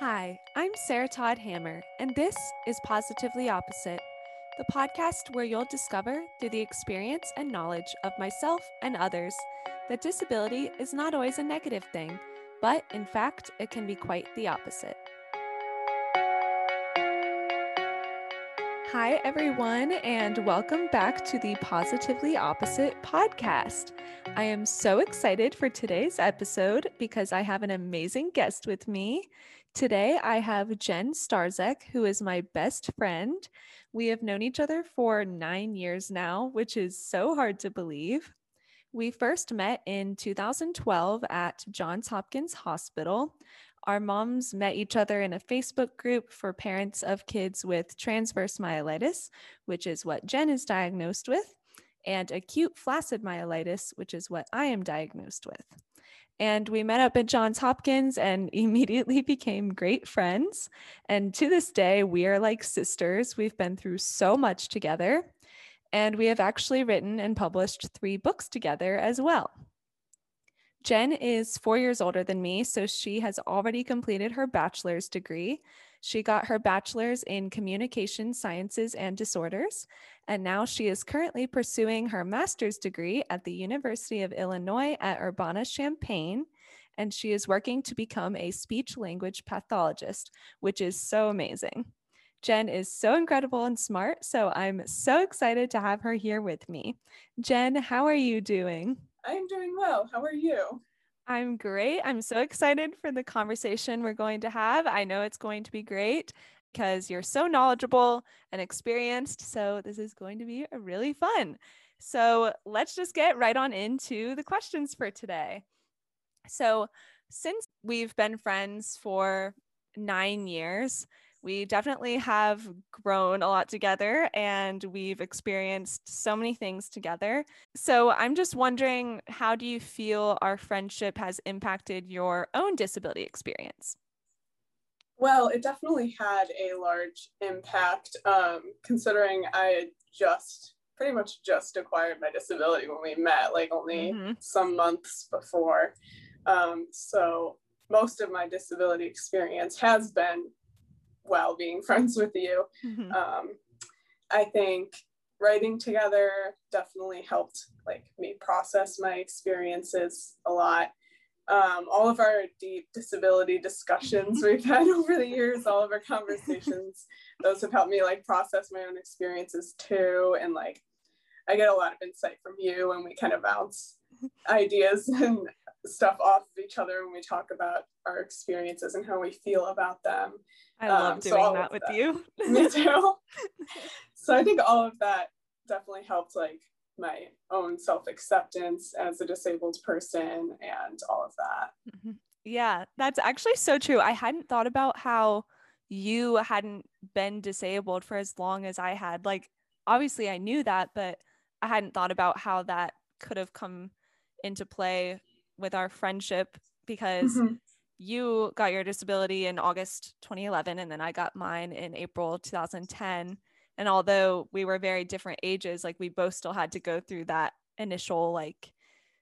Hi, I'm Sarah Todd Hammer, and this is Positively Opposite, the podcast where you'll discover through the experience and knowledge of myself and others that disability is not always a negative thing, but in fact, it can be quite the opposite. Hi, everyone, and welcome back to the Positively Opposite podcast. I am so excited for today's episode because I have an amazing guest with me. Today, I have Jen Starzec, who is my best friend. We have known each other for nine years now, which is so hard to believe. We first met in 2012 at Johns Hopkins Hospital. Our moms met each other in a Facebook group for parents of kids with transverse myelitis, which is what Jen is diagnosed with, and acute flaccid myelitis, which is what I am diagnosed with. And we met up at Johns Hopkins and immediately became great friends. And to this day, we are like sisters. We've been through so much together. And we have actually written and published three books together as well. Jen is four years older than me, so she has already completed her bachelor's degree. She got her bachelor's in communication sciences and disorders, and now she is currently pursuing her master's degree at the University of Illinois at Urbana Champaign. And she is working to become a speech language pathologist, which is so amazing. Jen is so incredible and smart, so I'm so excited to have her here with me. Jen, how are you doing? I'm doing well. How are you? I'm great. I'm so excited for the conversation we're going to have. I know it's going to be great because you're so knowledgeable and experienced. So, this is going to be really fun. So, let's just get right on into the questions for today. So, since we've been friends for nine years, we definitely have grown a lot together and we've experienced so many things together. So I'm just wondering how do you feel our friendship has impacted your own disability experience? Well, it definitely had a large impact um, considering I just pretty much just acquired my disability when we met, like only mm-hmm. some months before. Um, so most of my disability experience has been while being friends with you. Mm-hmm. Um, I think writing together definitely helped like me process my experiences a lot. Um, all of our deep disability discussions we've had over the years, all of our conversations, those have helped me like process my own experiences too. And like, I get a lot of insight from you and we kind of bounce ideas and stuff off of each other when we talk about our experiences and how we feel about them. I love um, doing so that with that. you. Me too. so I think all of that definitely helped like my own self-acceptance as a disabled person and all of that. Mm-hmm. Yeah, that's actually so true. I hadn't thought about how you hadn't been disabled for as long as I had. Like obviously I knew that, but I hadn't thought about how that could have come into play with our friendship because mm-hmm you got your disability in August 2011, and then I got mine in April 2010. And although we were very different ages, like we both still had to go through that initial like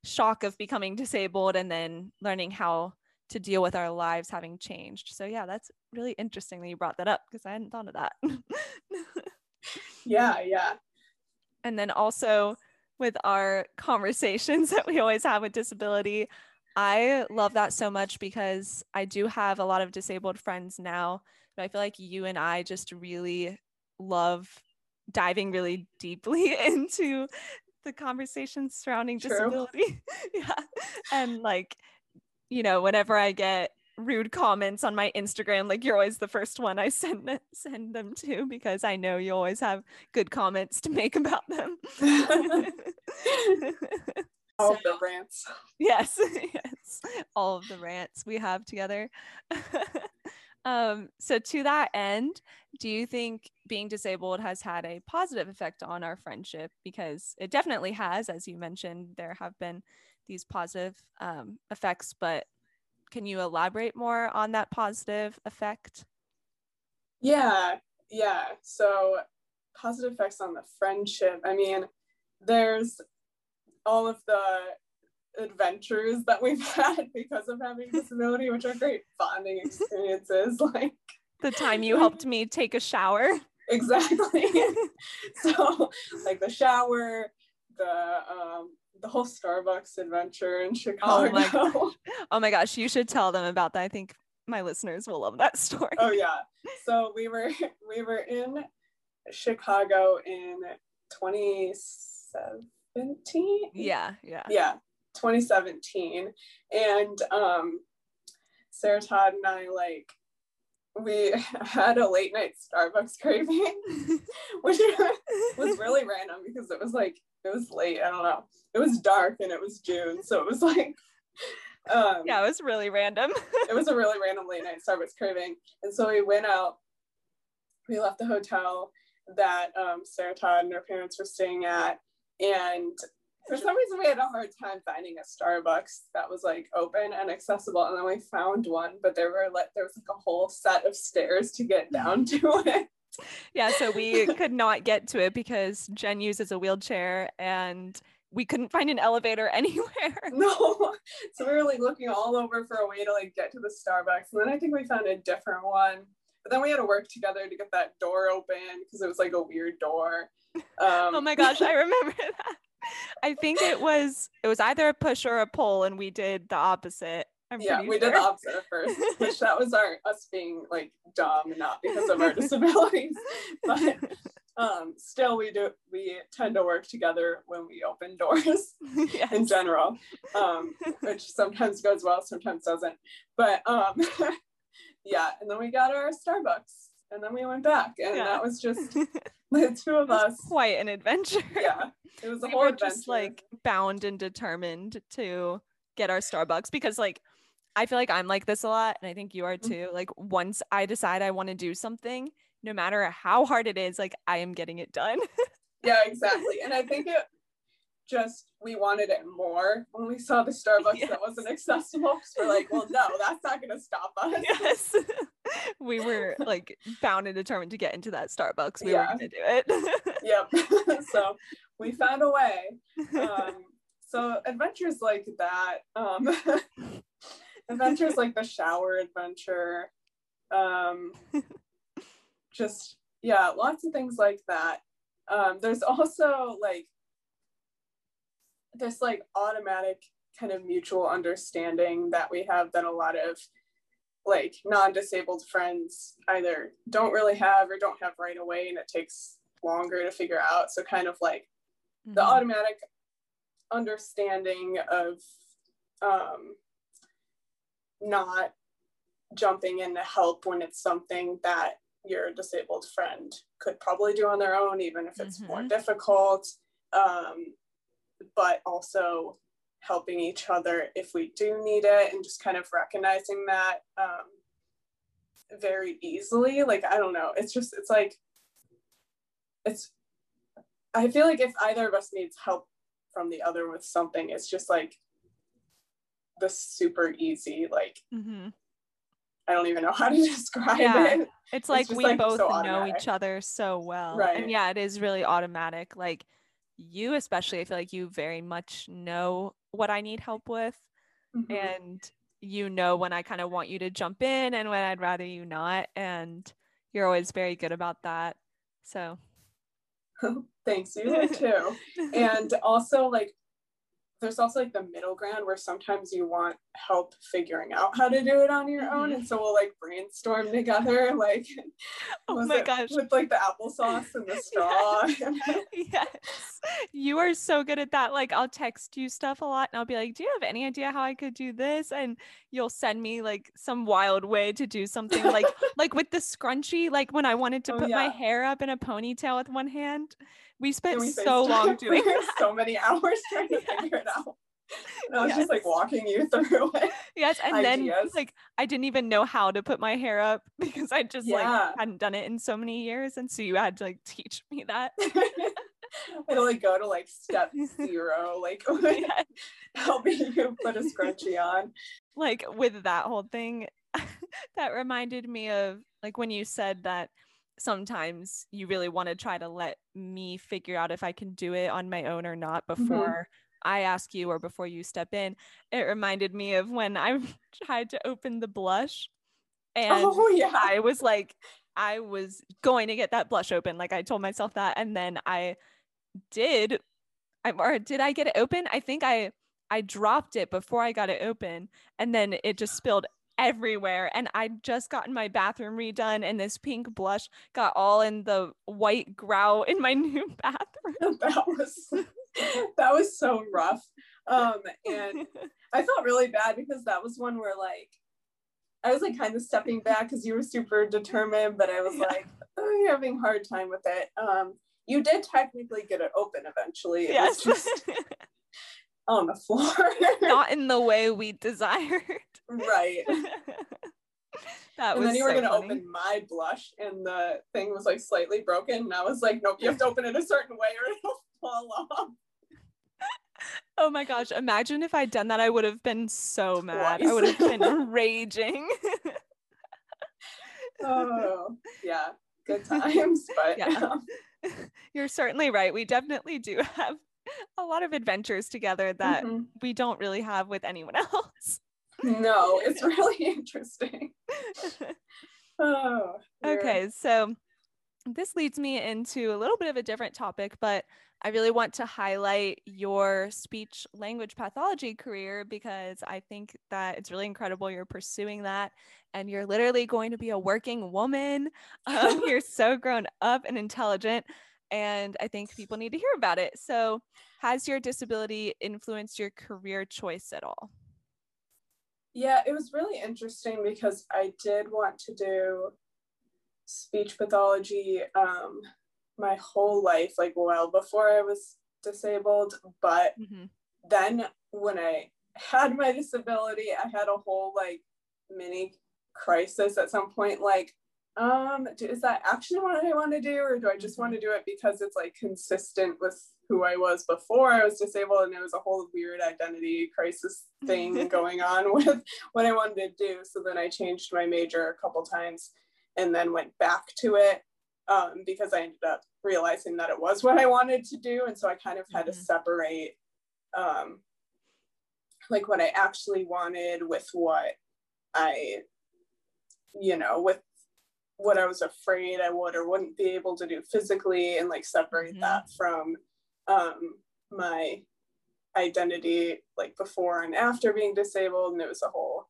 shock of becoming disabled and then learning how to deal with our lives having changed. So yeah, that's really interesting that you brought that up because I hadn't thought of that. yeah, yeah. And then also with our conversations that we always have with disability, I love that so much because I do have a lot of disabled friends now, but I feel like you and I just really love diving really deeply into the conversations surrounding True. disability. yeah. And like, you know, whenever I get rude comments on my Instagram, like you're always the first one I send send them to because I know you always have good comments to make about them all so, the rants. Yes, yes, all of the rants we have together. um, so to that end, do you think being disabled has had a positive effect on our friendship? Because it definitely has, as you mentioned, there have been these positive um, effects, but can you elaborate more on that positive effect? Yeah, yeah. So positive effects on the friendship. I mean, there's all of the adventures that we've had because of having disability, which are great bonding experiences. Like the time you helped me take a shower. Exactly. so like the shower, the um the whole Starbucks adventure in Chicago. Oh my, gosh. oh my gosh, you should tell them about that. I think my listeners will love that story. Oh yeah. So we were we were in Chicago in 2017. Yeah, yeah. Yeah, 2017. And um Sarah Todd and I like we had a late night Starbucks craving, which was really random because it was like it was late. I don't know. It was dark and it was June, so it was like um, yeah, it was really random. it was a really random late night Starbucks craving, and so we went out. We left the hotel that um, Sarah Todd and her parents were staying at, and for some reason we had a hard time finding a Starbucks that was like open and accessible. And then we found one, but there were like there was like a whole set of stairs to get down to it. Yeah, so we could not get to it because Jen uses a wheelchair and we couldn't find an elevator anywhere. No. So we were like looking all over for a way to like get to the Starbucks. And then I think we found a different one. But then we had to work together to get that door open because it was like a weird door. Um, oh my gosh, I remember that. I think it was it was either a push or a pull, and we did the opposite. I'm yeah, we sure. did the opposite at first, which that was our us being like dumb, not because of our disabilities, but um, still we do we tend to work together when we open doors yes. in general, um, which sometimes goes well, sometimes doesn't. But um, yeah, and then we got our Starbucks, and then we went back, and yeah. that was just the two of us. Quite an adventure. Yeah, it was a we whole adventure. just like bound and determined to get our Starbucks because like I feel like I'm like this a lot, and I think you are mm-hmm. too. Like once I decide I want to do something, no matter how hard it is, like I am getting it done. yeah, exactly. And I think it just we wanted it more when we saw the Starbucks yes. that wasn't accessible. So we're like, well, no, that's not gonna stop us. Yes. we were like bound and determined to get into that Starbucks. We yeah. were gonna do it. yep. so we found a way. Um, so adventures like that, um, adventures like the shower adventure, um, just yeah, lots of things like that. Um, there's also like this like automatic kind of mutual understanding that we have that a lot of like non-disabled friends either don't really have or don't have right away and it takes longer to figure out so kind of like mm-hmm. the automatic understanding of um, not jumping in to help when it's something that your disabled friend could probably do on their own even if it's mm-hmm. more difficult. Um, but also helping each other if we do need it and just kind of recognizing that um, very easily. Like i don't know. It's just it's like it's i feel like if either of us needs help from the other with something it's just like the super easy like mm-hmm. i don't even know how to describe yeah. it. It's like it's we like both so know each other so well. Right. and yeah it is really automatic. Like you especially i feel like you very much know what i need help with. Mm-hmm. and you know when i kind of want you to jump in and when i'd rather you not. And you're always very good about that. So. Thanks you too. And also like there's also like the middle ground where sometimes you want help figuring out how to do it on your own mm-hmm. and so we'll like brainstorm together like oh my gosh. with like the applesauce and the straw yes. you are so good at that. Like i'll text you stuff a lot and i'll be like do you have any idea how i could do this? And you'll send me like some wild way to do something like like with the scrunchie like when i wanted to oh, put yeah. my hair up in a ponytail with one hand we spent we so long doing so many hours trying to yeah. figure it out. And I was yes. just like walking you through it. Yes, and ideas. then like I didn't even know how to put my hair up because I just yeah. like hadn't done it in so many years, and so you had to like teach me that. I had to like go to like step zero, like yes. helping you put a scrunchie on. Like with that whole thing, that reminded me of like when you said that sometimes you really want to try to let me figure out if I can do it on my own or not mm-hmm. before I ask you or before you step in, it reminded me of when I tried to open the blush and oh, yeah. I was like, I was going to get that blush open. Like I told myself that. And then I did, I, or did I get it open? I think I, I dropped it before I got it open and then it just spilled everywhere and I'd just gotten my bathroom redone and this pink blush got all in the white grout in my new bathroom. that was that was so rough. Um and I felt really bad because that was one where like I was like kind of stepping back because you were super determined, but I was like, oh, you're having a hard time with it. Um you did technically get it open eventually. It yes. was just on the floor. Not in the way we desired. Right. that and was then you were so gonna funny. open my blush and the thing was like slightly broken. And I was like, nope, you have to open it a certain way or it'll fall off. Oh my gosh. Imagine if I'd done that. I would have been so mad. Twice. I would have been raging. oh, yeah. Good times. But yeah. Um, You're certainly right. We definitely do have a lot of adventures together that mm-hmm. we don't really have with anyone else. no, it's really interesting. oh, okay, so this leads me into a little bit of a different topic, but I really want to highlight your speech language pathology career because I think that it's really incredible you're pursuing that and you're literally going to be a working woman. Um, you're so grown up and intelligent and I think people need to hear about it. So, has your disability influenced your career choice at all? Yeah, it was really interesting because I did want to do speech pathology um, my whole life, like well before I was disabled. But mm-hmm. then when I had my disability, I had a whole like mini crisis at some point. Like, um is that actually what i want to do or do i just want to do it because it's like consistent with who i was before i was disabled and it was a whole weird identity crisis thing going on with what i wanted to do so then i changed my major a couple times and then went back to it um, because i ended up realizing that it was what i wanted to do and so i kind of had mm-hmm. to separate um, like what i actually wanted with what i you know with what I was afraid I would or wouldn't be able to do physically and like separate mm-hmm. that from um, my identity like before and after being disabled and it was a whole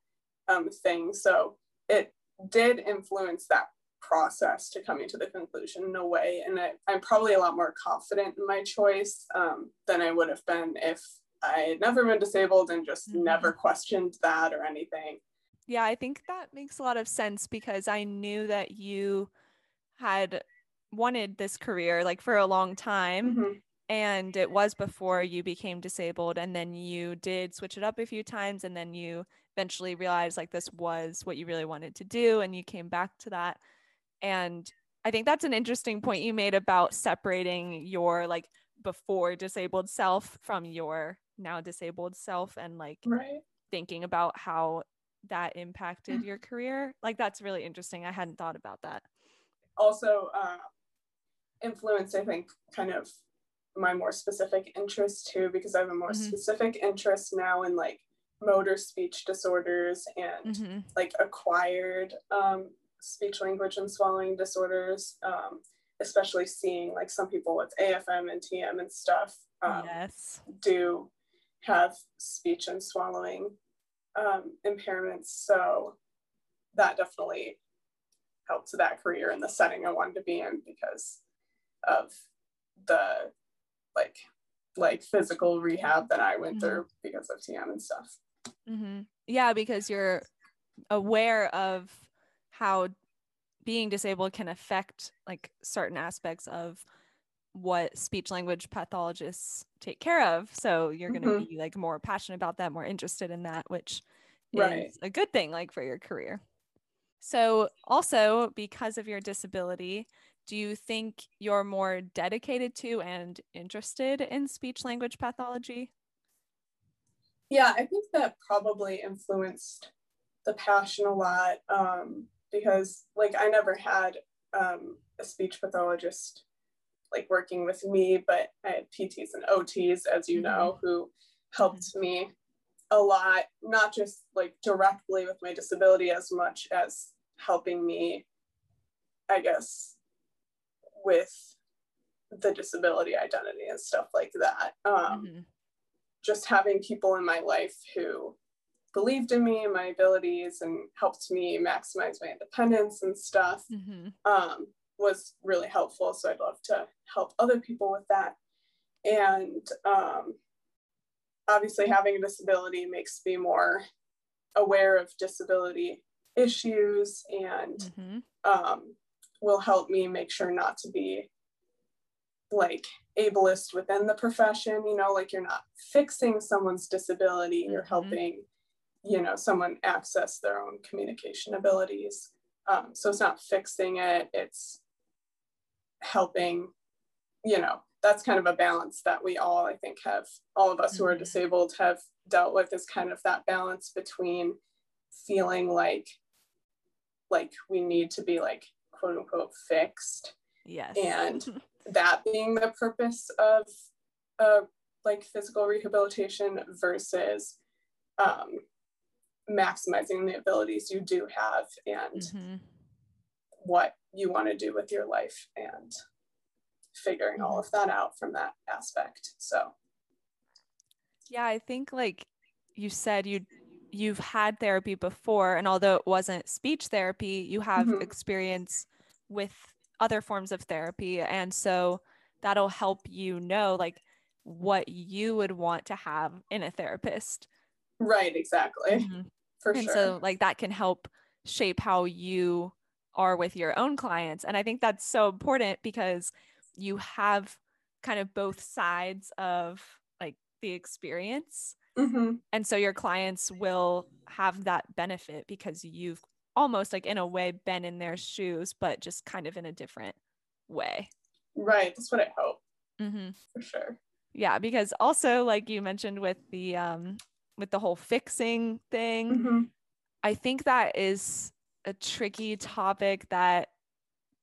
um, thing so it did influence that process to coming to the conclusion in a way and I, am probably a lot more confident in my choice um, than i would have been if i had never been disabled and just mm-hmm. never questioned that or anything yeah, I think that makes a lot of sense because I knew that you had wanted this career like for a long time. Mm-hmm. And it was before you became disabled. And then you did switch it up a few times. And then you eventually realized like this was what you really wanted to do. And you came back to that. And I think that's an interesting point you made about separating your like before disabled self from your now disabled self and like right. thinking about how that impacted your career like that's really interesting i hadn't thought about that also uh, influenced i think kind of my more specific interest too because i have a more mm-hmm. specific interest now in like motor speech disorders and mm-hmm. like acquired um, speech language and swallowing disorders um, especially seeing like some people with afm and tm and stuff um, yes. do have speech and swallowing um, impairments. So that definitely helped that career in the setting I wanted to be in because of the like like physical rehab that I went mm-hmm. through because of TM and stuff. Mm-hmm. Yeah, because you're aware of how being disabled can affect like certain aspects of what speech language pathologists take care of. So you're going to mm-hmm. be like more passionate about that, more interested in that, which right. is a good thing like for your career. So also because of your disability, do you think you're more dedicated to and interested in speech language pathology? Yeah, I think that probably influenced the passion a lot um, because, like, I never had um, a speech pathologist like working with me, but I had PTs and OTs, as you know, mm-hmm. who helped mm-hmm. me a lot, not just like directly with my disability as much as helping me, I guess, with the disability identity and stuff like that. Um, mm-hmm. Just having people in my life who believed in me and my abilities and helped me maximize my independence and stuff mm-hmm. um, was really helpful. So I'd love to help other people with that. And um, obviously, having a disability makes me more aware of disability issues and mm-hmm. um, will help me make sure not to be like ableist within the profession you know like you're not fixing someone's disability you're mm-hmm. helping you know someone access their own communication abilities um, so it's not fixing it it's helping you know that's kind of a balance that we all i think have all of us who are mm-hmm. disabled have dealt with is kind of that balance between feeling like like we need to be like quote unquote fixed yes and that being the purpose of uh, like physical rehabilitation versus um, maximizing the abilities you do have and mm-hmm. what you want to do with your life and figuring all of that out from that aspect so yeah i think like you said you you've had therapy before and although it wasn't speech therapy you have mm-hmm. experience with other forms of therapy and so that'll help you know like what you would want to have in a therapist right exactly mm-hmm. for and sure so like that can help shape how you are with your own clients and i think that's so important because you have kind of both sides of like the experience mm-hmm. and so your clients will have that benefit because you've almost like in a way been in their shoes, but just kind of in a different way. Right. That's what I hope. Mm-hmm. For sure. Yeah, because also like you mentioned with the um with the whole fixing thing, mm-hmm. I think that is a tricky topic that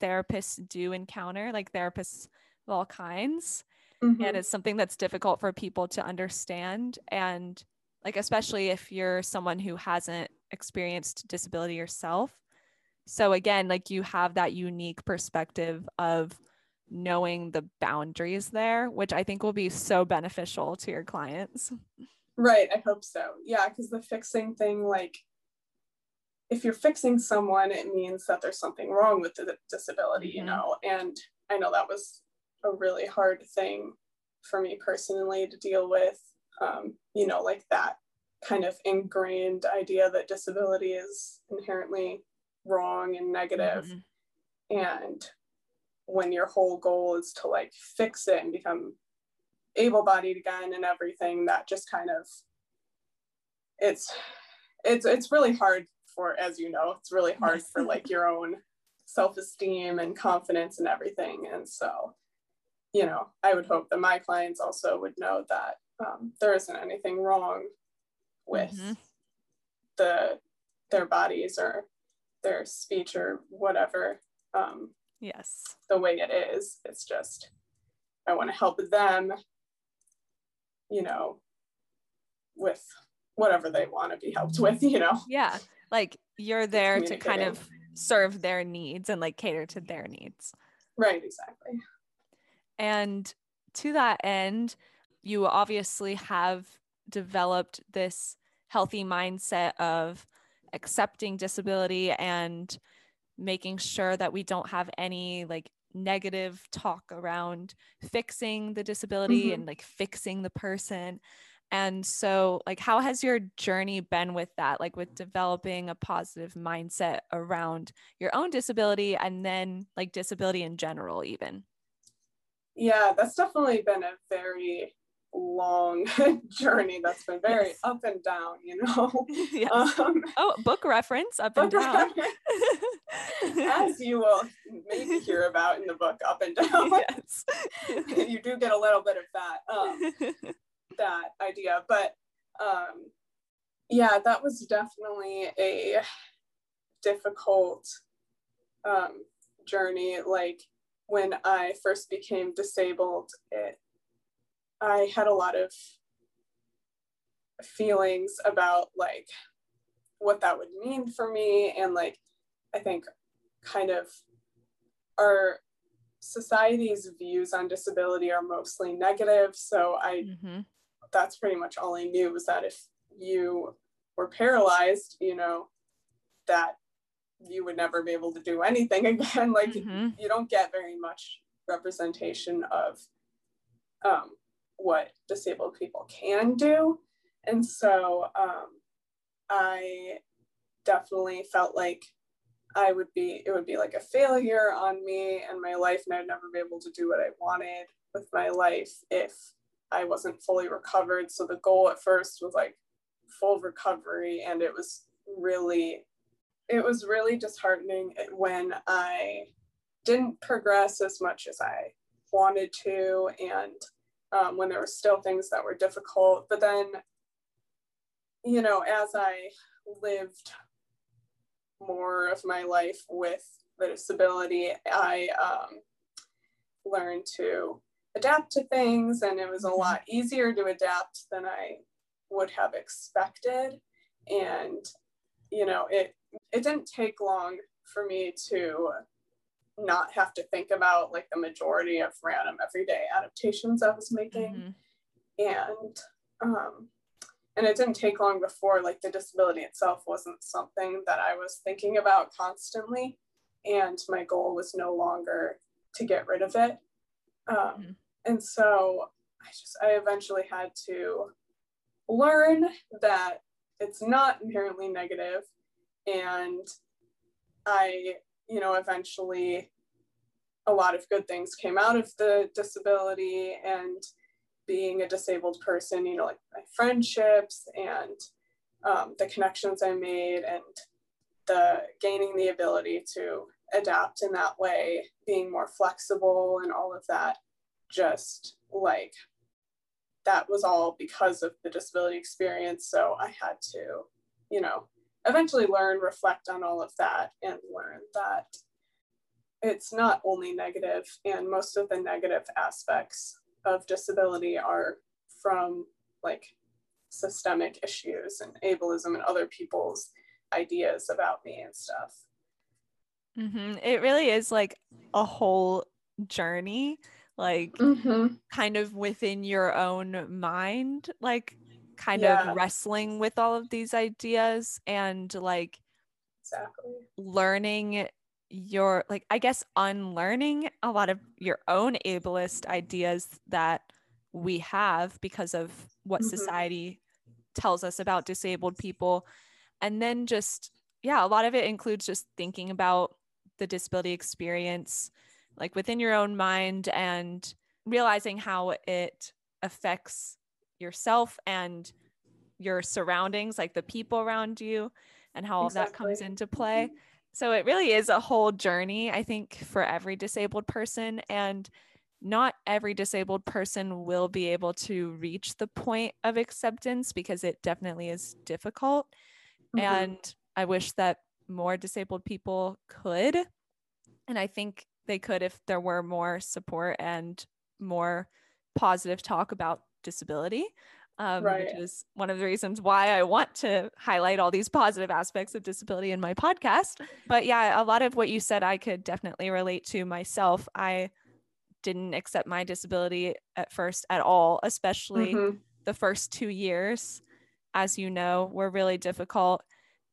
therapists do encounter, like therapists of all kinds. Mm-hmm. And it's something that's difficult for people to understand. And like, especially if you're someone who hasn't experienced disability yourself. So again, like you have that unique perspective of knowing the boundaries there, which I think will be so beneficial to your clients. Right. I hope so. Yeah. Cause the fixing thing, like, if you're fixing someone, it means that there's something wrong with the disability, mm-hmm. you know? And I know that was a really hard thing for me personally to deal with, um, you know, like that kind of ingrained idea that disability is inherently wrong and negative. Mm-hmm. and when your whole goal is to like fix it and become able-bodied again and everything that just kind of it's it's it's really hard for as you know it's really hard for like your own self-esteem and confidence and everything. And so you know i would hope that my clients also would know that um, there isn't anything wrong with mm-hmm. the their bodies or their speech or whatever um, yes. the way it is. It's just i want to help them you know with whatever they want to be helped with you know? Yeah like you're there to kind of serve their needs and like cater to their needs right exactly and to that end you obviously have developed this healthy mindset of accepting disability and making sure that we don't have any like negative talk around fixing the disability mm-hmm. and like fixing the person. And so, like, how has your journey been with that? Like, with developing a positive mindset around your own disability and then, like, disability in general, even? Yeah, that's definitely been a very long journey that's been very yes. up and down, you know. yes. Um, oh, book reference up book and down. As you will maybe hear about in the book, up and down. Yes. you do get a little bit of that um, that idea, but um, yeah, that was definitely a difficult um, journey. Like when I first became disabled, it, I had a lot of feelings about like what that would mean for me and like I think kind of our society's views on disability are mostly negative. So I mm-hmm. That's pretty much all I knew was that if you were paralyzed, you know, that you would never be able to do anything again. like mm-hmm. you don't get very much representation of um, what disabled people can do. And so um, I definitely felt like I would be, it would be like a failure on me and my life, and I'd never be able to do what I wanted with my life if I wasn't fully recovered. So the goal at first was like full recovery, and it was really, it was really disheartening when I didn't progress as much as I wanted to, and um, when there were still things that were difficult. But then, you know, as I lived more of my life with the disability, I um, learned to adapt to things, and it was a mm-hmm. lot easier to adapt than I would have expected. And you know, it it didn't take long for me to not have to think about like the majority of random everyday adaptations I was making. Mm-hmm. And um, and it didn't take long before like the disability itself wasn't something that i was thinking about constantly and my goal was no longer to get rid of it um, mm-hmm. And so i just i eventually had to learn that it's not inherently negative. And i you know eventually a lot of good things came out of the disability and being a disabled person, you know, like my friendships and um, the connections I made and the gaining the ability to adapt in that way, being more flexible and all of that, just like that was all because of the disability experience. So I had to, you know, eventually learn, reflect on all of that, and learn that it's not only negative, and most of the negative aspects of disability are from like systemic issues and ableism and other people's ideas about me and stuff. Mm-hmm. It really is like a whole journey, like mm-hmm. kind of within your own mind, like kind yeah. of wrestling with all of these ideas and like exactly learning your like i guess unlearning a lot of your own ableist ideas that we have because of what mm-hmm. society tells us about disabled people and then just yeah a lot of it includes just thinking about the disability experience like within your own mind and realizing how it affects yourself and your surroundings like the people around you and how exactly. that comes into play so it really is a whole journey, I think, for every disabled person. And not every disabled person will be able to reach the point of acceptance because it definitely is difficult. Mm-hmm. And I wish that more disabled people could. And I think they could if there were more support and more positive talk about disability um, right. which is one of the reasons why I want to highlight all these positive aspects of disability in my podcast. But yeah, a lot of what you said, I could definitely relate to myself. I didn't accept my disability at first at all, especially mm-hmm. the first two years, as you know, were really difficult.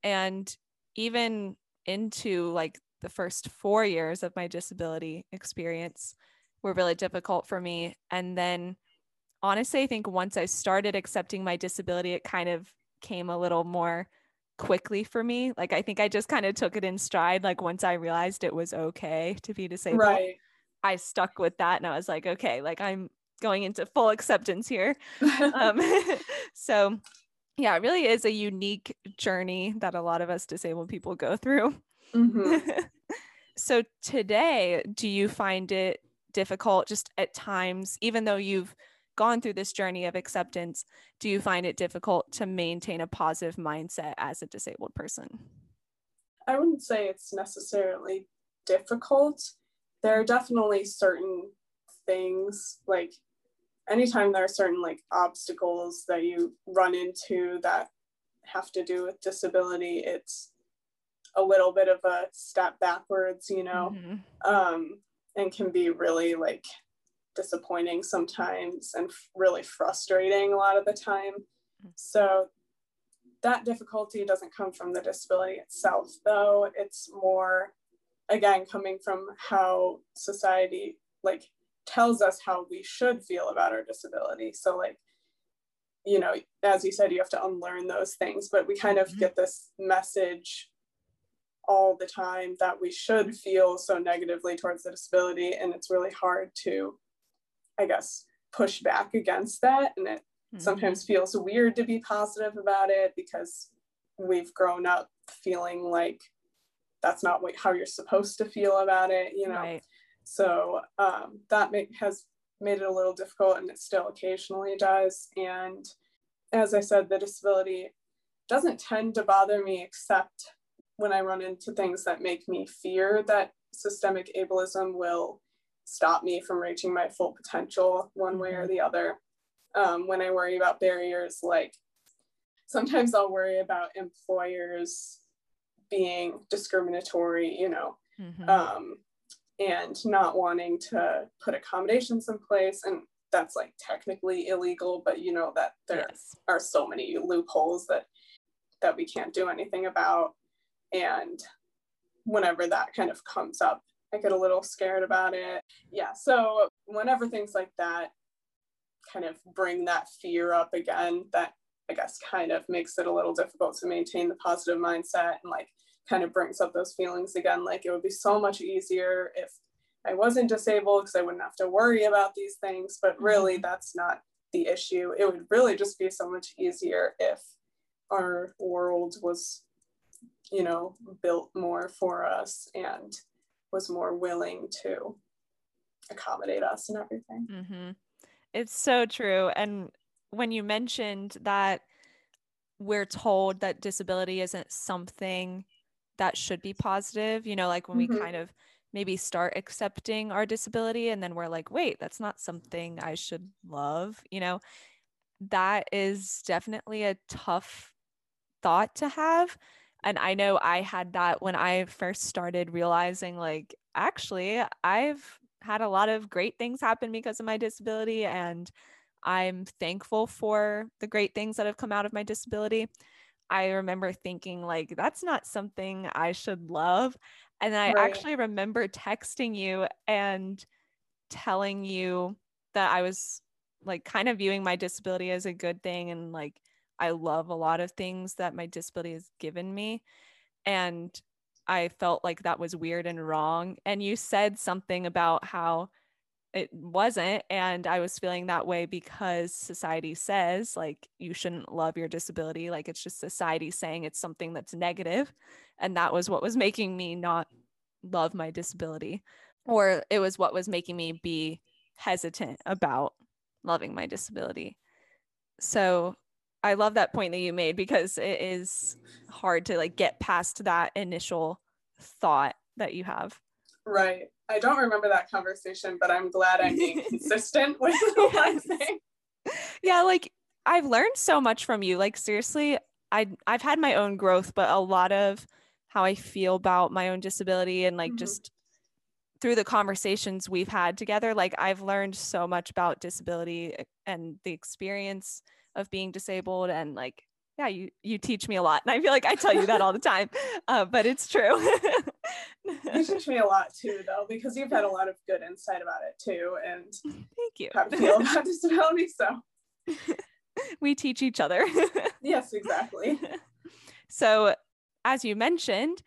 And even into like the first four years of my disability experience were really difficult for me. And then honestly, I think once I started accepting my disability, it kind of came a little more quickly for me. Like I think I just kind of took it in stride. Like once I realized it was okay to be disabled, right. I stuck with that and I was like, okay, like I'm going into full acceptance here. um, so yeah, it really is a unique journey that a lot of us disabled people go through. Mm-hmm. so today, do you find it difficult just at times, even though you've gone through this journey of acceptance, do you find it difficult to maintain a positive mindset as a disabled person? I wouldn't say it's necessarily difficult. there are definitely certain things like anytime there are certain like obstacles that you run into that have to do with disability it's a little bit of a step backwards you know mm-hmm. um, and can be really like disappointing sometimes and really frustrating a lot of the time mm-hmm. so that difficulty doesn't come from the disability itself though it's more again coming from how society like tells us how we should feel about our disability so like you know as you said you have to unlearn those things but we kind of mm-hmm. get this message all the time that we should feel so negatively towards the disability and it's really hard to i guess push back against that and it mm-hmm. sometimes feels weird to be positive about it because we've grown up feeling like that's not what, how you're supposed to feel about it you know right. so um, that make, has made it a little difficult and it still occasionally does and as i said the disability doesn't tend to bother me except when I run into things that make me fear that systemic ableism will stop me from reaching my full potential one way or mm-hmm. the other. Um, when I worry about barriers, like sometimes I'll worry about employers being discriminatory, you know, mm-hmm. um, and not wanting to put accommodations in place. And that's like technically illegal, but you know that there yes. are so many loopholes that that we can't do anything about. And whenever that kind of comes up, I get a little scared about it. Yeah. So whenever things like that kind of bring that fear up again, that I guess kind of makes it a little difficult to maintain the positive mindset and like kind of brings up those feelings again. Like it would be so much easier if I wasn't disabled because I wouldn't have to worry about these things. But really, mm-hmm. that's not the issue. It would really just be so much easier if our world was you know, built more for us and was more willing to accommodate us and everything. Mm-hmm. It's so true. And when you mentioned that we're told that disability isn't something that should be positive, you know, like when mm-hmm. we kind of maybe start accepting our disability and then we're like, wait, that's not something I should love, you know, that is definitely a tough thought to have and I know I had that when I first started realizing, like, actually, I've had a lot of great things happen because of my disability. And I'm thankful for the great things that have come out of my disability. I remember thinking, like, that's not something I should love. And I right. actually remember texting you and telling you that I was like kind of viewing my disability as a good thing and like I love a lot of things that my disability has given me. And I felt like that was weird and wrong. And you said something about how it wasn't. And I was feeling that way because society says, like, you shouldn't love your disability. Like, it's just society saying it's something that's negative. And that was what was making me not love my disability, or it was what was making me be hesitant about loving my disability. So I love that point that you made because it is hard to like get past that initial thought that you have. Right. I don't remember that conversation, but I'm glad I'm being consistent with what I'm saying. Yeah, like I've learned so much from you. Like seriously, I I've had my own growth, but a lot of how I feel about my own disability and like mm-hmm. just through the conversations we've had together, like I've learned so much about disability and the experience of being disabled and like yeah you you teach me a lot. And i feel like i tell you that all the time uh, but it's true. You teach me a lot too though because you've had a lot of good insight about it too and thank you. how to feel about disability so. We teach each other. Yes exactly. So as you mentioned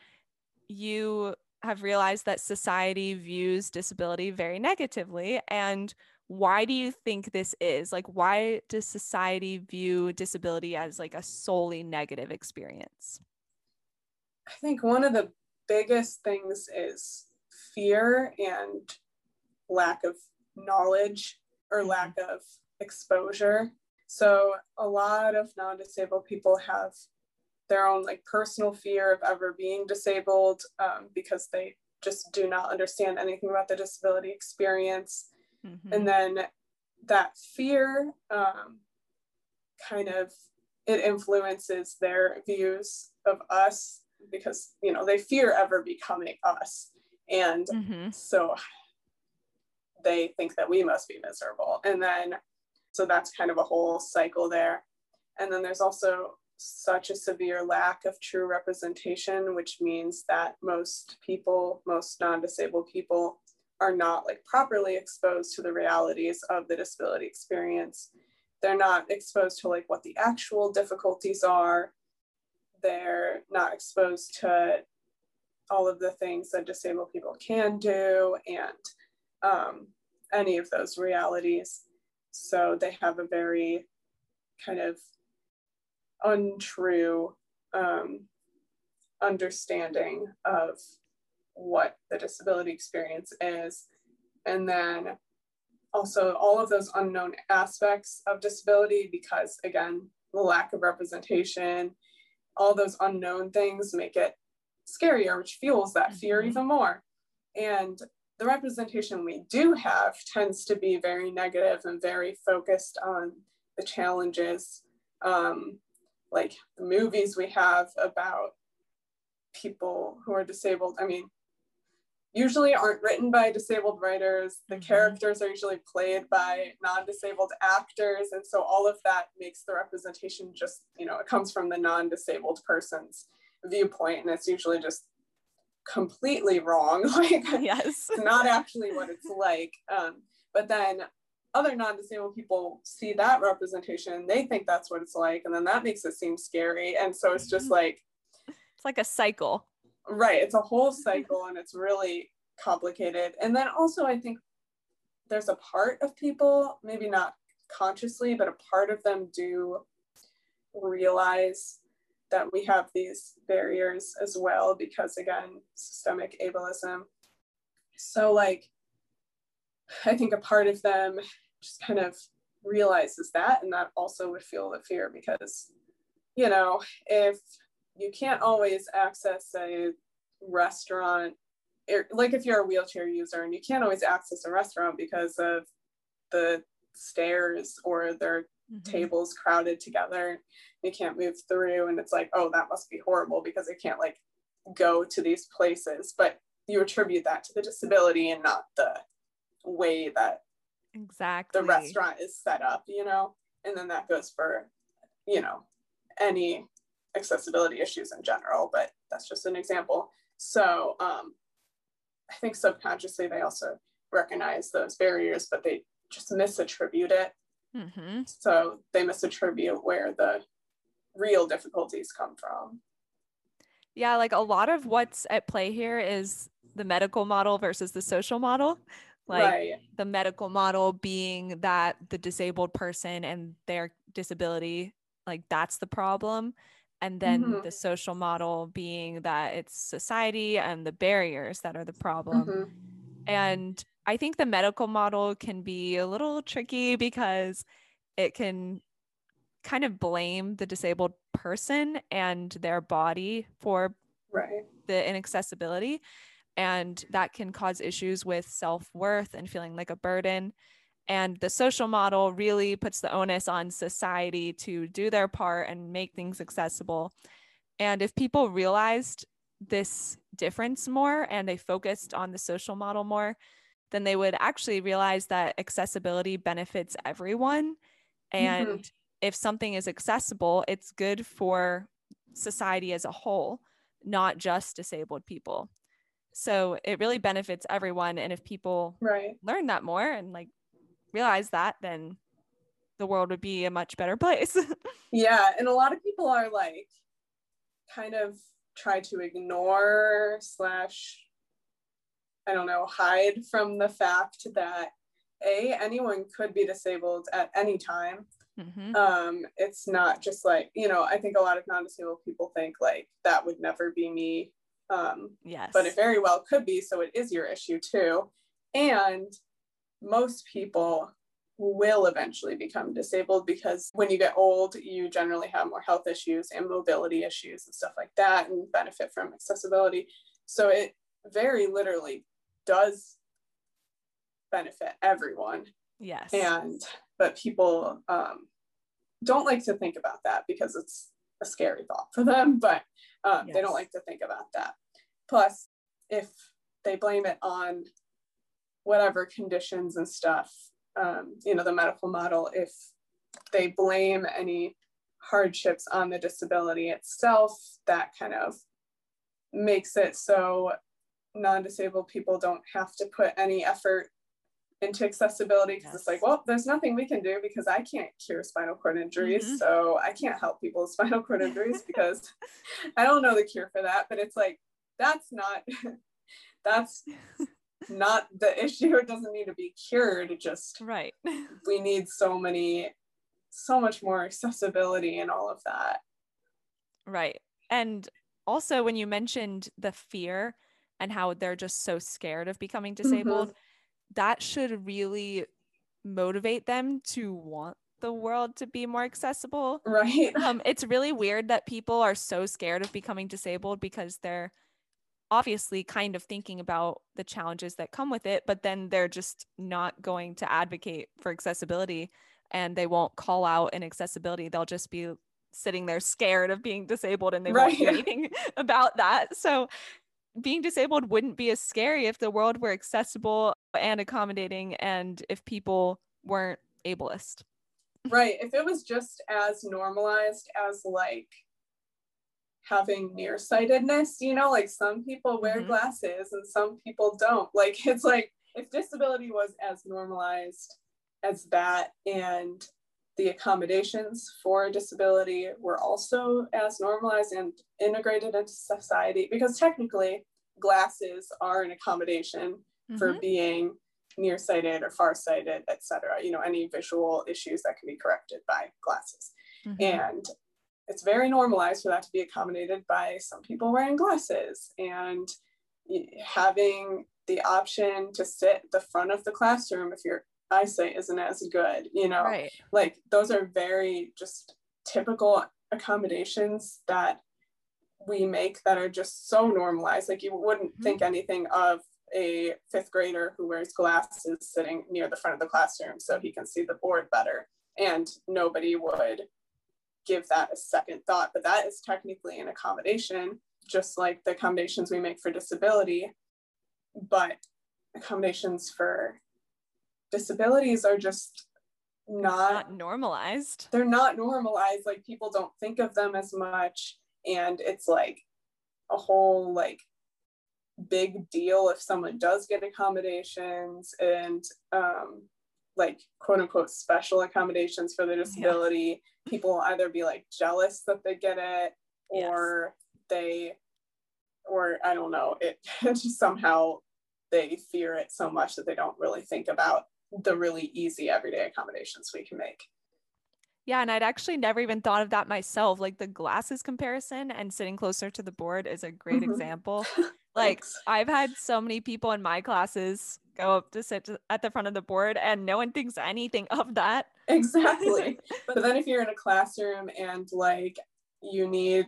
you have realized that society views disability very negatively and why do you think this is like why does society view disability as like a solely negative experience i think one of the biggest things is fear and lack of knowledge or mm-hmm. lack of exposure so a lot of non-disabled people have their own like personal fear of ever being disabled um, because they just do not understand anything about the disability experience. Mm-hmm. And then that fear um, kind of it influences their views of us because you know they fear ever becoming us and mm-hmm. so they think that we must be miserable and then so that's kind of a whole cycle there and then there's also such a severe lack of true representation which means that most people most non-disabled people are not like properly exposed to the realities of the disability experience. They're not exposed to like what the actual difficulties are. They're not exposed to all of the things that disabled people can do and um, any of those realities. So they have a very kind of untrue um, understanding of what the disability experience is. And then also all of those unknown aspects of disability, because again, the lack of representation, all those unknown things make it scarier, which fuels that fear mm-hmm. even more. And the representation we do have tends to be very negative and very focused on the challenges. Um, like the movies we have about people who are disabled. I mean, usually aren't written by disabled writers. The mm-hmm. characters are usually played by non-disabled actors. And so all of that makes the representation just, you know, it comes from the non-disabled person's viewpoint. And it's usually just completely wrong. like yes. not actually what it's like. Um, but then other non-disabled people see that representation, they think that's what it's like. And then that makes it seem scary. And so it's just mm-hmm. like it's like a cycle Right. It's a whole cycle and it's really complicated. And then also, I think there's a part of people, maybe not consciously, but a part of them do realize that we have these barriers as well because, again, systemic ableism. So, like, I think a part of them just kind of realizes that, and that also would feel the fear because, you know, if you can't always access a restaurant er, like if you're a wheelchair user and you can't always access a restaurant because of the stairs or their mm-hmm. tables crowded together you can't move through and it's like oh that must be horrible because I can't like go to these places. But you attribute that to the disability and not the way that exactly. the restaurant is set up you know? And then that goes for you know any accessibility issues in general, but that's just an example. So um, I think subconsciously they also recognize those barriers, but they just misattribute it. Mm-hmm. So they misattribute where the real difficulties come from. Yeah, like a lot of what's at play here is the medical model versus the social model. Like right. the medical model being that the disabled person and their disability, like that's the problem and then mm-hmm. the social model being that it's society and the barriers that are the problem mm-hmm. and i think the medical model can be a little tricky because it can kind of blame the disabled person and their body for right. the inaccessibility and that can cause issues with self-worth and feeling like a burden and the social model really puts the onus on society to do their part and make things accessible. And if people realized this difference more and they focused on the social model more, then they would actually realize that accessibility benefits everyone. And mm-hmm. if something is accessible, it's good for society as a whole, not just disabled people. So it really benefits everyone. And if people right. learn that more and like realize that, then the world would be a much better place. yeah. And a lot of people are like kind of try to ignore slash I don't know, hide from the fact that a anyone could be disabled at any time. Mm-hmm. Um, it's not just like you know. I think a lot of non-disabled people think like that would never be me. Um, yes, but it very well could be. So it is your issue too. And most people will eventually become disabled because when you get old, you generally have more health issues and mobility issues and stuff like that and benefit from accessibility. So it very literally does benefit everyone. Yes. And but people um, don't like to think about that because it's a scary thought for them, but um, yes. they don't like to think about that. Plus, if they blame it on whatever conditions and stuff, um, you know, the medical model, if they blame any hardships on the disability itself, that kind of makes it so non-disabled people don't have to put any effort into accessibility because yes. it's like, well, there's nothing we can do because I can't cure spinal cord injuries. Mm-hmm. So I can't help people with spinal cord injuries because I don't know the cure for that. But it's like, that's not, that's not the issue. It doesn't need to be cured. It just, right. we need so many, so much more accessibility and all of that. Right. And also, when you mentioned the fear and how they're just so scared of becoming disabled, mm-hmm that should really motivate them to want the world to be more accessible. Right. Um, it's really weird that people are so scared of becoming disabled because they're obviously kind of thinking about the challenges that come with it, but then they're just not going to advocate for accessibility and they won't call out inaccessibility. They'll just be sitting there scared of being disabled and they right. won't do anything about that. So being disabled wouldn't be as scary if the world were accessible and accommodating and if people weren't ableist. Right. If it was just as normalized as like having nearsightedness, you know, like some people wear mm-hmm. glasses and some people don't. Like it's like if disability was as normalized as that and the accommodations for disability were also as normalized and integrated into society because technically glasses are an accommodation mm-hmm. for being nearsighted or farsighted, etc. You know, any visual issues that can be corrected by glasses. Mm-hmm. And it's very normalized for that to be accommodated by some people wearing glasses and having the option to sit the front of the classroom if your eyesight isn't as good, you know, right. like those are very just typical accommodations that we make that are just so normalized. Like you wouldn't mm-hmm. think anything of a fifth grader who wears glasses sitting near the front of the classroom so he can see the board better. And nobody would give that a second thought, but that is technically an accommodation, just like the accommodations we make for disability. But accommodations for disabilities are just not, not normalized. They're not normalized. Like people don't think of them as much. And it's like a whole like big deal if someone does get accommodations and um, like quote unquote special accommodations for their disability. Yeah. People either be like jealous that they get it or yes. they or I don't know, it just somehow they fear it so much that they don't really think about the really easy everyday accommodations we can make. Yeah, and I'd actually never even thought of that myself. Like the glasses comparison and sitting closer to the board is a great mm-hmm. example. like I've had so many people in my classes go up to sit at the front of the board and no one thinks anything of that. Exactly. but then if you're in a classroom and like you need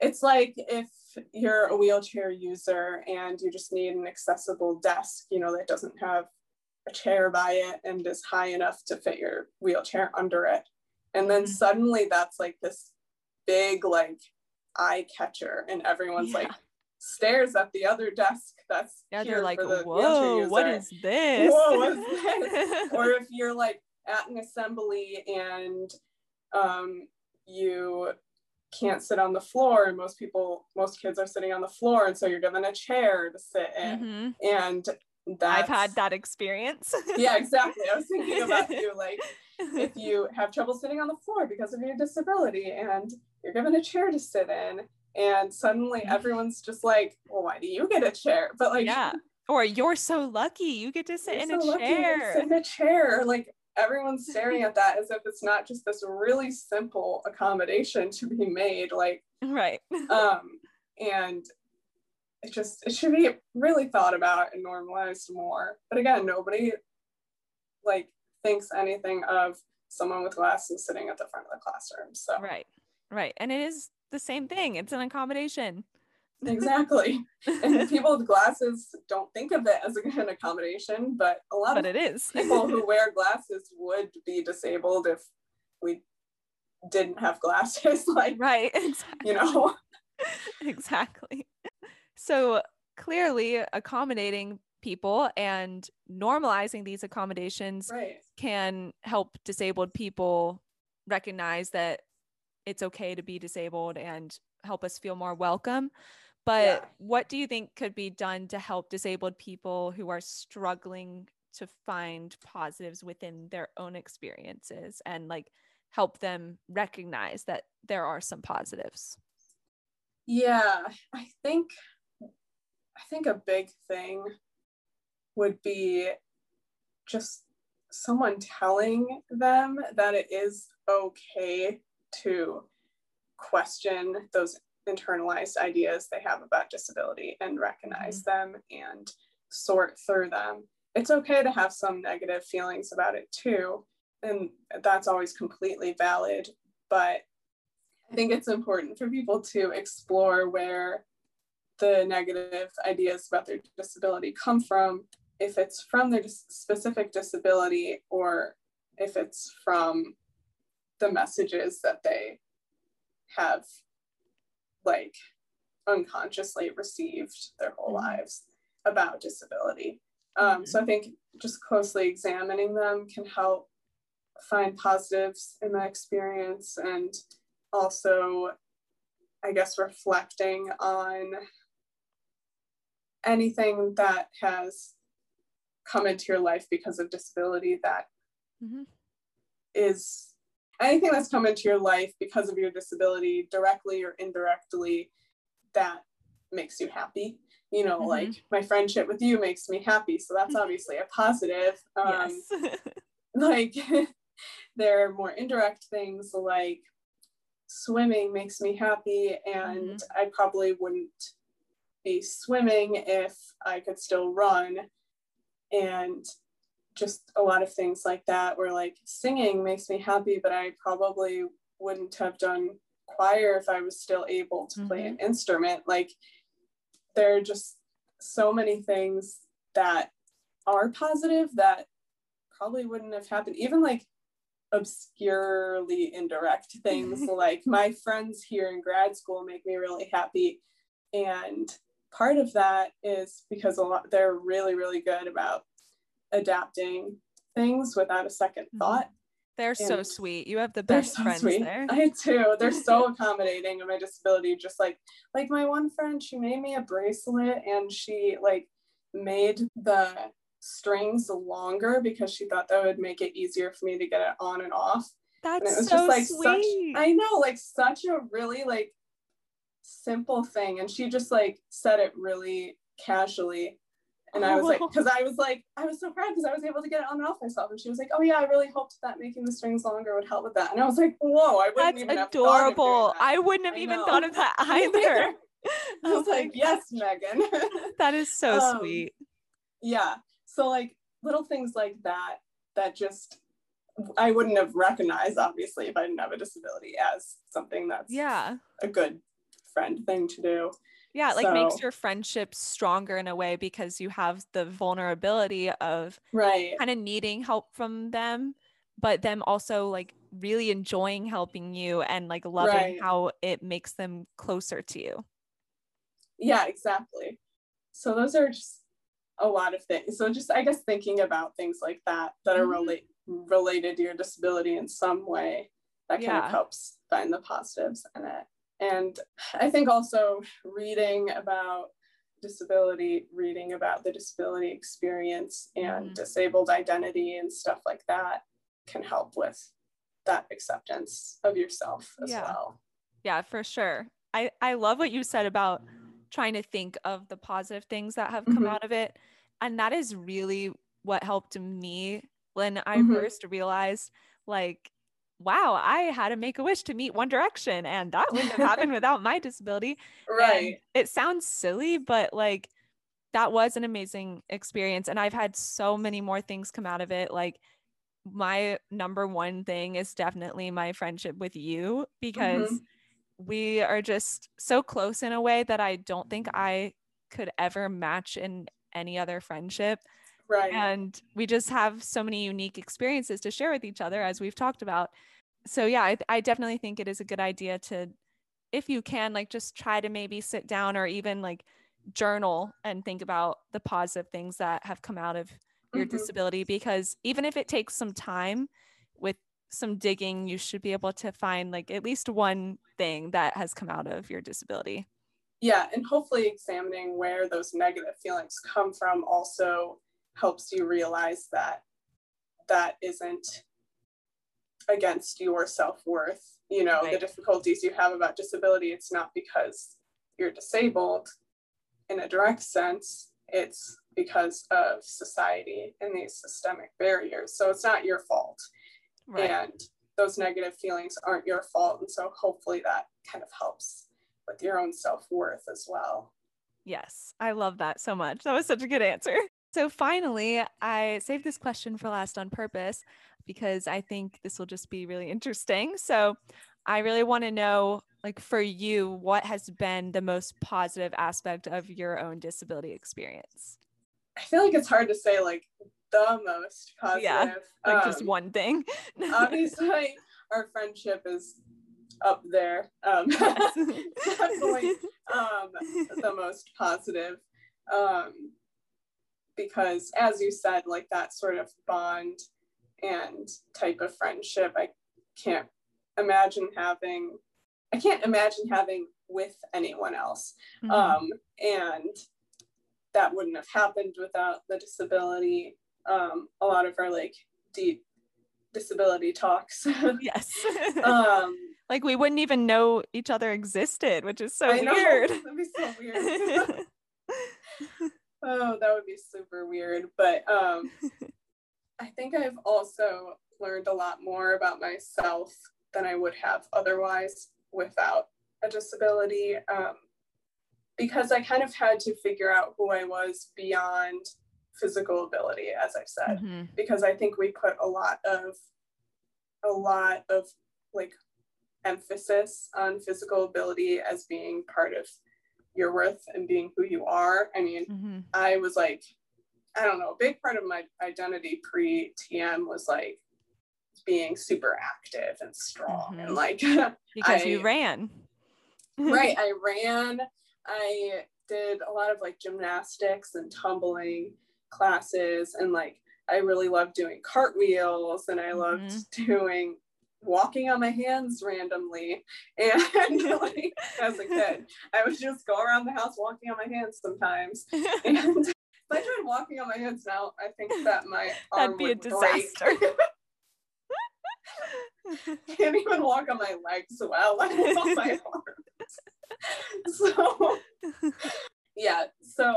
it's like if you're a wheelchair user and you just need an accessible desk, you know, that doesn't have a chair by it and is high enough to fit your wheelchair under it and then mm-hmm. suddenly that's like this big like eye catcher and everyone's yeah. like stares at the other desk that's yeah they're like whoa what is this whoa what is this or if you're like at an assembly and um, you can't sit on the floor and most people most kids are sitting on the floor and so you're given a chair to sit in mm-hmm. and that's, I've had that experience. yeah, exactly. I was thinking about you. Like, if you have trouble sitting on the floor because of your disability and you're given a chair to sit in, and suddenly mm-hmm. everyone's just like, well, why do you get a chair? But like, yeah. Or you're so lucky you get to sit in so a chair. Sit in a chair. Like everyone's staring at that as if it's not just this really simple accommodation to be made. Like, right. um, and it just it should be really thought about and normalized more. But again, nobody like thinks anything of someone with glasses sitting at the front of the classroom. So right, right, and it is the same thing. It's an accommodation. exactly. and people with glasses don't think of it as an accommodation, but a lot but of it is. people who wear glasses would be disabled if we didn't have glasses. like right, exactly. you know. exactly. So clearly accommodating people and normalizing these accommodations right. can help disabled people recognize that it's okay to be disabled and help us feel more welcome. But yeah. what do you think could be done to help disabled people who are struggling to find positives within their own experiences and like help them recognize that there are some positives? Yeah, I think I think a big thing would be just someone telling them that it is okay to question those internalized ideas they have about disability and recognize mm-hmm. them and sort through them. It's okay to have some negative feelings about it too. And that's always completely valid. But I think it's important for people to explore where the negative ideas about their disability come from, if it's from their specific disability or if it's from the messages that they have like unconsciously received their whole mm-hmm. lives about disability. Um, so I mm-hmm. think just closely examining them can help find positives in the experience and also, I guess, reflecting on anything that has come into your life because of disability that mm-hmm. is anything that's come into your life because of your disability directly or indirectly that makes you happy you know mm-hmm. like my friendship with you makes me happy so that's obviously a positive um yes. like there are more indirect things like swimming makes me happy and mm-hmm. i probably wouldn't be swimming if i could still run and just a lot of things like that where like singing makes me happy but i probably wouldn't have done choir if i was still able to mm-hmm. play an mm-hmm. instrument like there are just so many things that are positive that probably wouldn't have happened even like obscurely indirect things like my friends here in grad school make me really happy and part of that is because a lot they're really really good about adapting things without a second mm-hmm. thought. They're and so sweet. You have the best so friends sweet. there. I do. They're so accommodating of my disability. Just like like my one friend, she made me a bracelet and she like made the strings longer because she thought that would make it easier for me to get it on and off. That's and it was so just like sweet. such I know, like such a really like simple thing. And she just like said it really casually and I was like, because I was like, I was so proud because I was able to get it on and off myself. And she was like, oh yeah, I really hoped that making the strings longer would help with that. And I was like, whoa, I wouldn't That's even adorable. I wouldn't have I even thought of that either. I was like, yes, Megan. that is so um, sweet. Yeah. So like little things like that, that just I wouldn't have recognized obviously if I didn't have a disability as something that's yeah a good friend thing to do. Yeah, it like so, makes your friendship stronger in a way because you have the vulnerability of right kind of needing help from them, but them also like really enjoying helping you and like loving right. how it makes them closer to you. Yeah, exactly. So those are just a lot of things. So just I guess thinking about things like that that are mm-hmm. relate related to your disability in some way that kind yeah. of helps find the positives in it. And I think also reading about disability, reading about the disability experience and mm-hmm. disabled identity and stuff like that can help with that acceptance of yourself as yeah. well. Yeah, for sure. I, I love what you said about trying to think of the positive things that have come mm-hmm. out of it. And that is really what helped me when I mm-hmm. first realized like wow, I had to make a wish to meet One Direction, and that wouldn't have happened without my disability. Right. And it sounds silly, but like that was an amazing experience. And I've had so many more things come out of it. Like, my number one thing is definitely my friendship with you because mm-hmm. we are just so close in a way that I don't think I could ever match in any other friendship. Right. And we just have so many unique experiences to share with each other, as we've talked about. So, yeah, I, I definitely think it is a good idea to, if you can, like just try to maybe sit down or even like journal and think about the positive things that have come out of your mm-hmm. disability because even if it takes some time with some digging you should be able to find like at least one thing that has come out of your disability yeah and hopefully examining where those negative feelings come from also helps you realize that that isn't against your self-worth. You know right. the difficulties you have about disability it's not because you're disabled. In a direct sense it's because of society and these systemic barriers. So it's not your fault. Right. and those negative feelings aren't your fault. And so hopefully that kind of helps with your own self-worth as well. Yes. I love that so much. That was such a good answer so finally i saved this question for last on purpose because i think this will just be really interesting so i really want to know like for you what has been the most positive aspect of your own disability experience i feel like it's hard to say like the most positive. Yeah, like um, just one thing. obviously, our friendship is up there. Um, definitely um, the most positive. Um, because, as you said, like that sort of bond and type of friendship, I can't imagine having. I can't imagine having with anyone else. Mm-hmm. Um, and that wouldn't have happened without the disability um, a lot of our like deep disability talks. yes. um, like we wouldn't even know each other existed, which is so I weird. Know. That'd be so weird. oh, that would be super weird. But um, I think I've also learned a lot more about myself than I would have otherwise without a disability. Um, because I kind of had to figure out who I was beyond physical ability, as I said, mm-hmm. because I think we put a lot of a lot of like emphasis on physical ability as being part of your worth and being who you are. I mean, mm-hmm. I was like, I don't know, a big part of my identity pre TM was like being super active and strong mm-hmm. and like because I, you ran. right. I ran. I did a lot of like gymnastics and tumbling classes and like I really loved doing cartwheels and I loved mm-hmm. doing walking on my hands randomly. And like as a kid I would just go around the house walking on my hands sometimes. And if I tried walking on my hands now I think that my arm That'd be would a disaster. Can't even walk on my legs well on my arms. So yeah so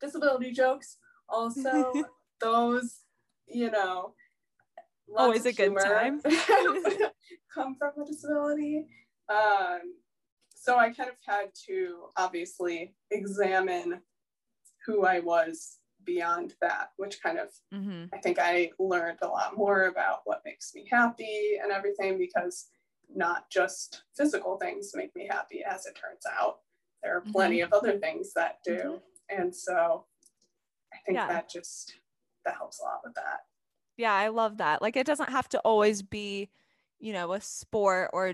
disability jokes also those you know always a good time come from a disability um, so i kind of had to obviously examine who i was beyond that which kind of mm-hmm. i think i learned a lot more about what makes me happy and everything because not just physical things make me happy as it turns out there are plenty mm-hmm. of other things that do mm-hmm. and so I think yeah. that just that helps a lot with that. Yeah, I love that. Like it doesn't have to always be, you know, a sport or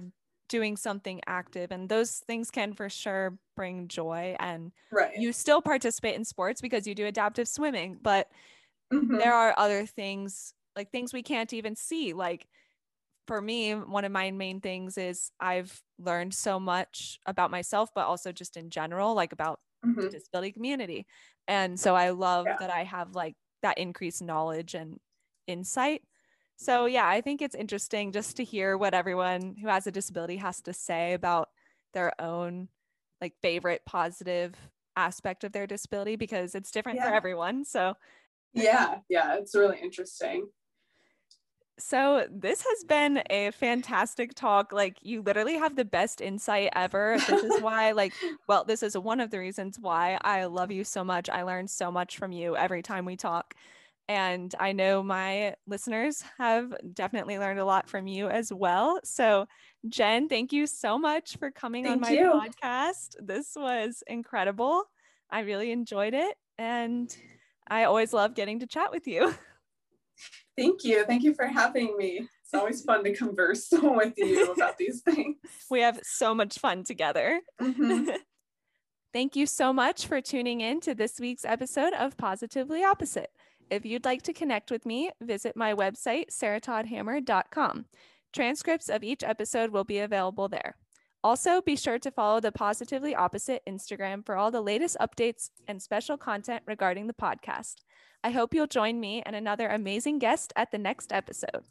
doing something active and those things can for sure bring joy and right. you still participate in sports because you do adaptive swimming, but mm-hmm. there are other things like things we can't even see like for me, one of my main things is I've learned so much about myself, but also just in general, like about mm-hmm. the disability community. And so I love yeah. that I have like that increased knowledge and insight. So yeah, I think it's interesting just to hear what everyone who has a disability has to say about their own like favorite positive aspect of their disability because it's different yeah. for everyone. So yeah, yeah, it's really interesting. So, this has been a fantastic talk. Like, you literally have the best insight ever. This is why, like, well, this is one of the reasons why I love you so much. I learn so much from you every time we talk. And I know my listeners have definitely learned a lot from you as well. So, Jen, thank you so much for coming thank on my you. podcast. This was incredible. I really enjoyed it. And I always love getting to chat with you. Thank you. Thank you for having me. It's always fun to converse with you about these things. We have so much fun together. Mm-hmm. Thank you so much for tuning in to this week's episode of Positively Opposite. If you'd like to connect with me, visit my website, sarahtoddhammer.com. Transcripts of each episode will be available there. Also, be sure to follow the Positively Opposite Instagram for all the latest updates and special content regarding the podcast. I hope you'll join me and another amazing guest at the next episode.